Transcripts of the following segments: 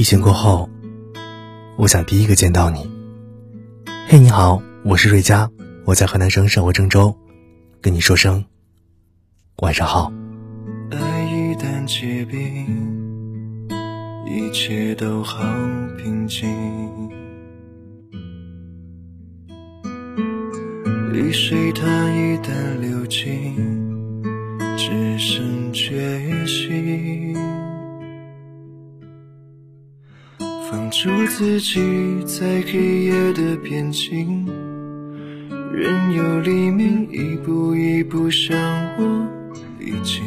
疫情过后，我想第一个见到你。嘿，你好，我是瑞佳，我在河南省省会郑州，跟你说声晚上好。爱一旦结冰，一切都好平静。泪水它一旦流尽，只剩决心。放逐自己在黑夜的边境，任由黎明一步一步向我逼近。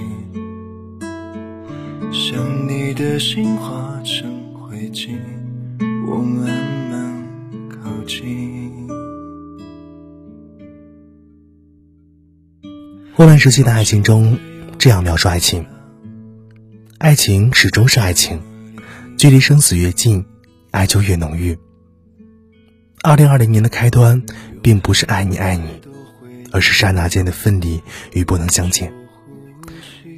想你的心化成灰烬，我慢慢靠近。霍乱时期的爱情中，这样描述爱情：爱情始终是爱情，距离生死越近。爱就越浓郁。二零二零年的开端，并不是爱你爱你，而是刹那间的分离与不能相见。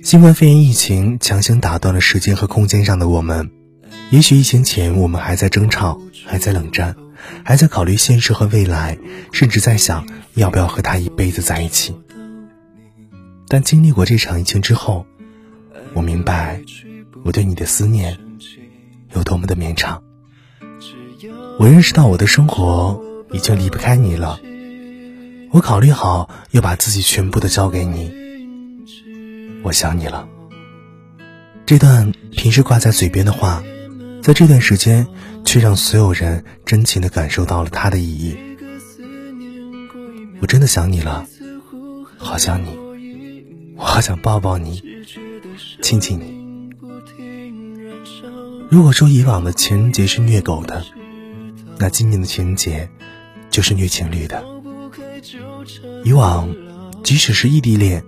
新冠肺炎疫情强行打断了时间和空间上的我们。也许疫情前我们还在争吵，还在冷战，还在考虑现实和未来，甚至在想要不要和他一辈子在一起。但经历过这场疫情之后，我明白我对你的思念有多么的绵长。我认识到我的生活已经离不开你了，我考虑好要把自己全部的交给你。我想你了。这段平时挂在嘴边的话，在这段时间却让所有人真情的感受到了它的意义。我真的想你了，好想你，我好想抱抱你，亲亲你。如果说以往的情人节是虐狗的。那今年的情人节，就是虐情侣的。以往，即使是异地恋，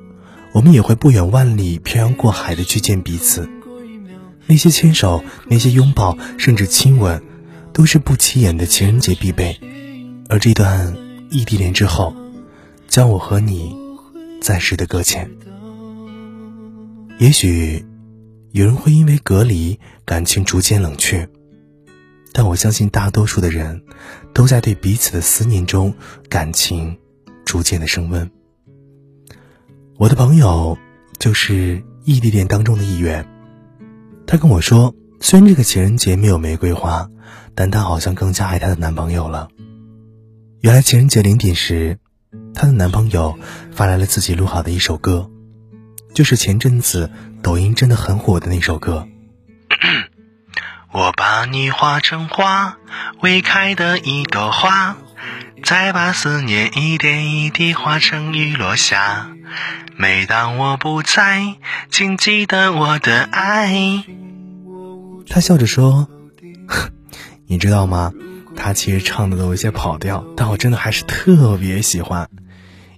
我们也会不远万里漂洋过海的去见彼此。那些牵手，那些拥抱，甚至亲吻，都是不起眼的情人节必备。而这段异地恋之后，将我和你暂时的搁浅。也许，有人会因为隔离，感情逐渐冷却。但我相信，大多数的人都在对彼此的思念中，感情逐渐的升温。我的朋友就是异地恋当中的一员，她跟我说，虽然这个情人节没有玫瑰花，但她好像更加爱她的男朋友了。原来情人节零点时，她的男朋友发来了自己录好的一首歌，就是前阵子抖音真的很火的那首歌。我把你画成花，未开的一朵花，再把思念一点一滴化成雨落下。每当我不在，请记得我的爱。他笑着说：“ 你知道吗？他其实唱的都有些跑调，但我真的还是特别喜欢。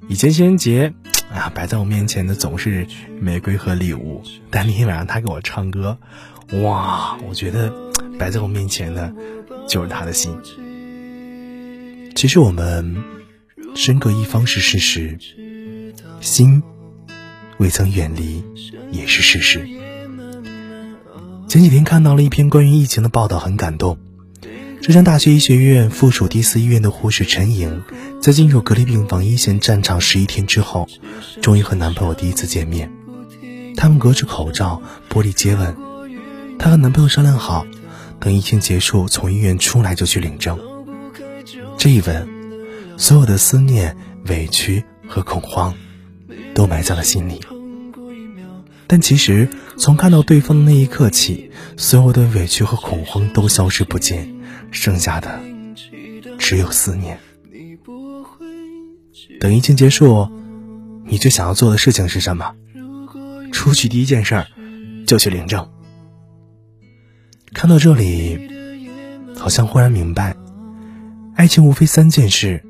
以前情人节，啊，摆在我面前的总是玫瑰和礼物，但那天晚上他给我唱歌，哇，我觉得。”摆在我面前的，就是他的心。其实我们身隔一方是事实，心未曾远离也是事实。前几天看到了一篇关于疫情的报道，很感动。浙江大学医学院附属第四医院的护士陈颖，在进入隔离病房一线战场十一天之后，终于和男朋友第一次见面。他们隔着口罩，玻璃接吻。她和男朋友商量好。等疫情结束，从医院出来就去领证。这一吻，所有的思念、委屈和恐慌，都埋在了心里。但其实，从看到对方的那一刻起，所有的委屈和恐慌都消失不见，剩下的只有思念。等疫情结束，你最想要做的事情是什么？出去第一件事就去领证。看到这里，好像忽然明白，爱情无非三件事：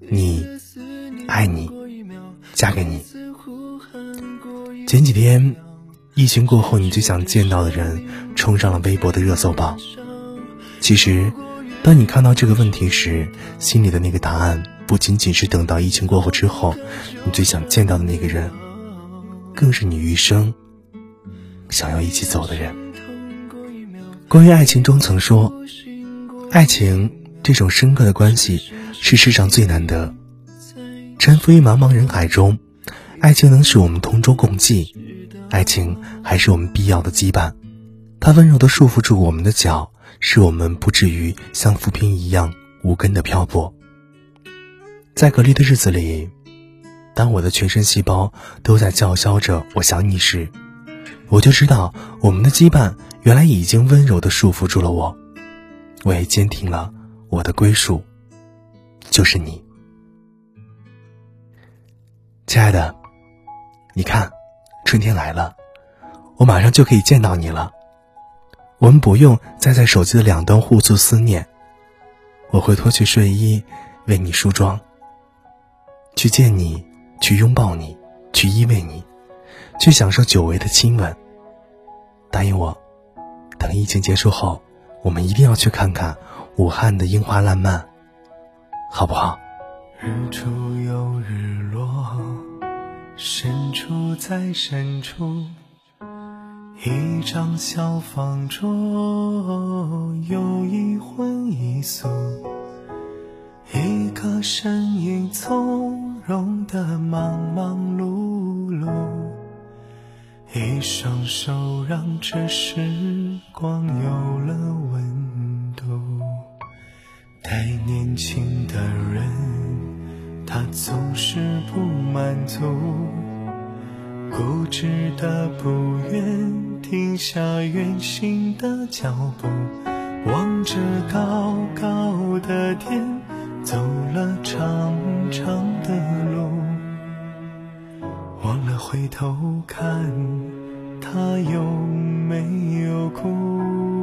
你、爱你、嫁给你。前几天，疫情过后，你最想见到的人冲上了微博的热搜榜。其实，当你看到这个问题时，心里的那个答案，不仅仅是等到疫情过后之后，你最想见到的那个人，更是你余生想要一起走的人。关于爱情中曾说，爱情这种深刻的关系是世上最难得。沉浮于茫茫人海中，爱情能使我们同舟共济，爱情还是我们必要的羁绊。它温柔地束缚住我们的脚，使我们不至于像浮萍一样无根的漂泊。在隔离的日子里，当我的全身细胞都在叫嚣着“我想你”时，我就知道我们的羁绊原来已经温柔地束缚住了我，我也坚定了我的归属，就是你，亲爱的。你看，春天来了，我马上就可以见到你了。我们不用再在手机的两端互诉思念，我会脱去睡衣，为你梳妆，去见你，去拥抱你，去依偎你，去享受久违的亲吻。答应我，等疫情结束后，我们一定要去看看武汉的樱花烂漫，好不好？日出又日落，深处在深处。一张小方桌，有一荤一素，一个身影从容的忙忙碌碌，一双手让这时光有了温度。太年轻的人，他总是不满足。固执的不愿停下远行的脚步，望着高高的天，走了长长的路，回头看他有没有哭。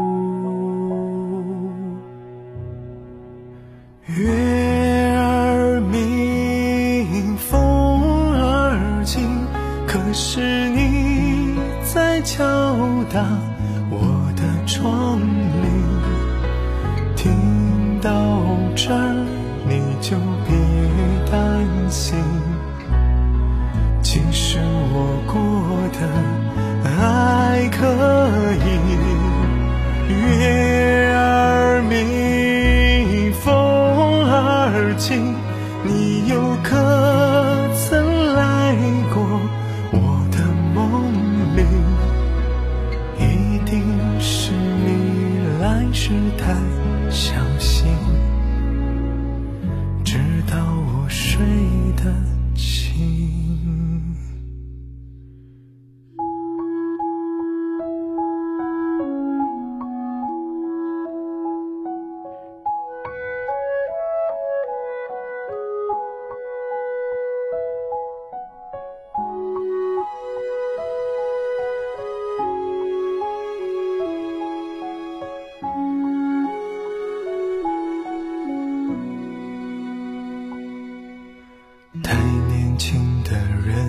太年轻的人，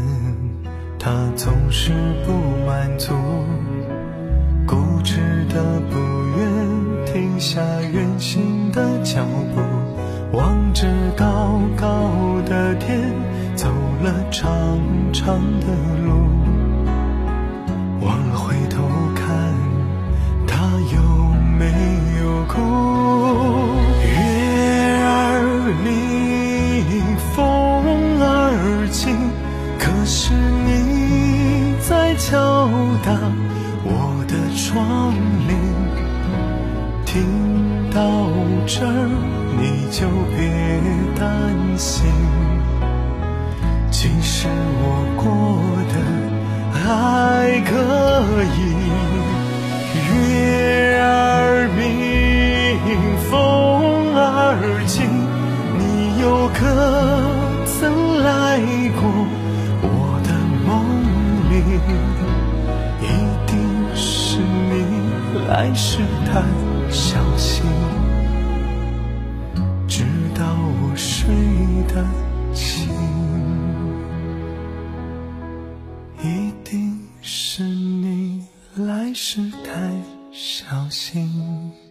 他总是不满足，固执的不愿停下远行的脚步，望着高高的天，走了长长的路，到这儿，你就别担心，其实我过得还可以。月儿明，风儿轻，你又可曾来过我的梦里？一定是你来时太小心直到我睡得轻一定是你来时太小心。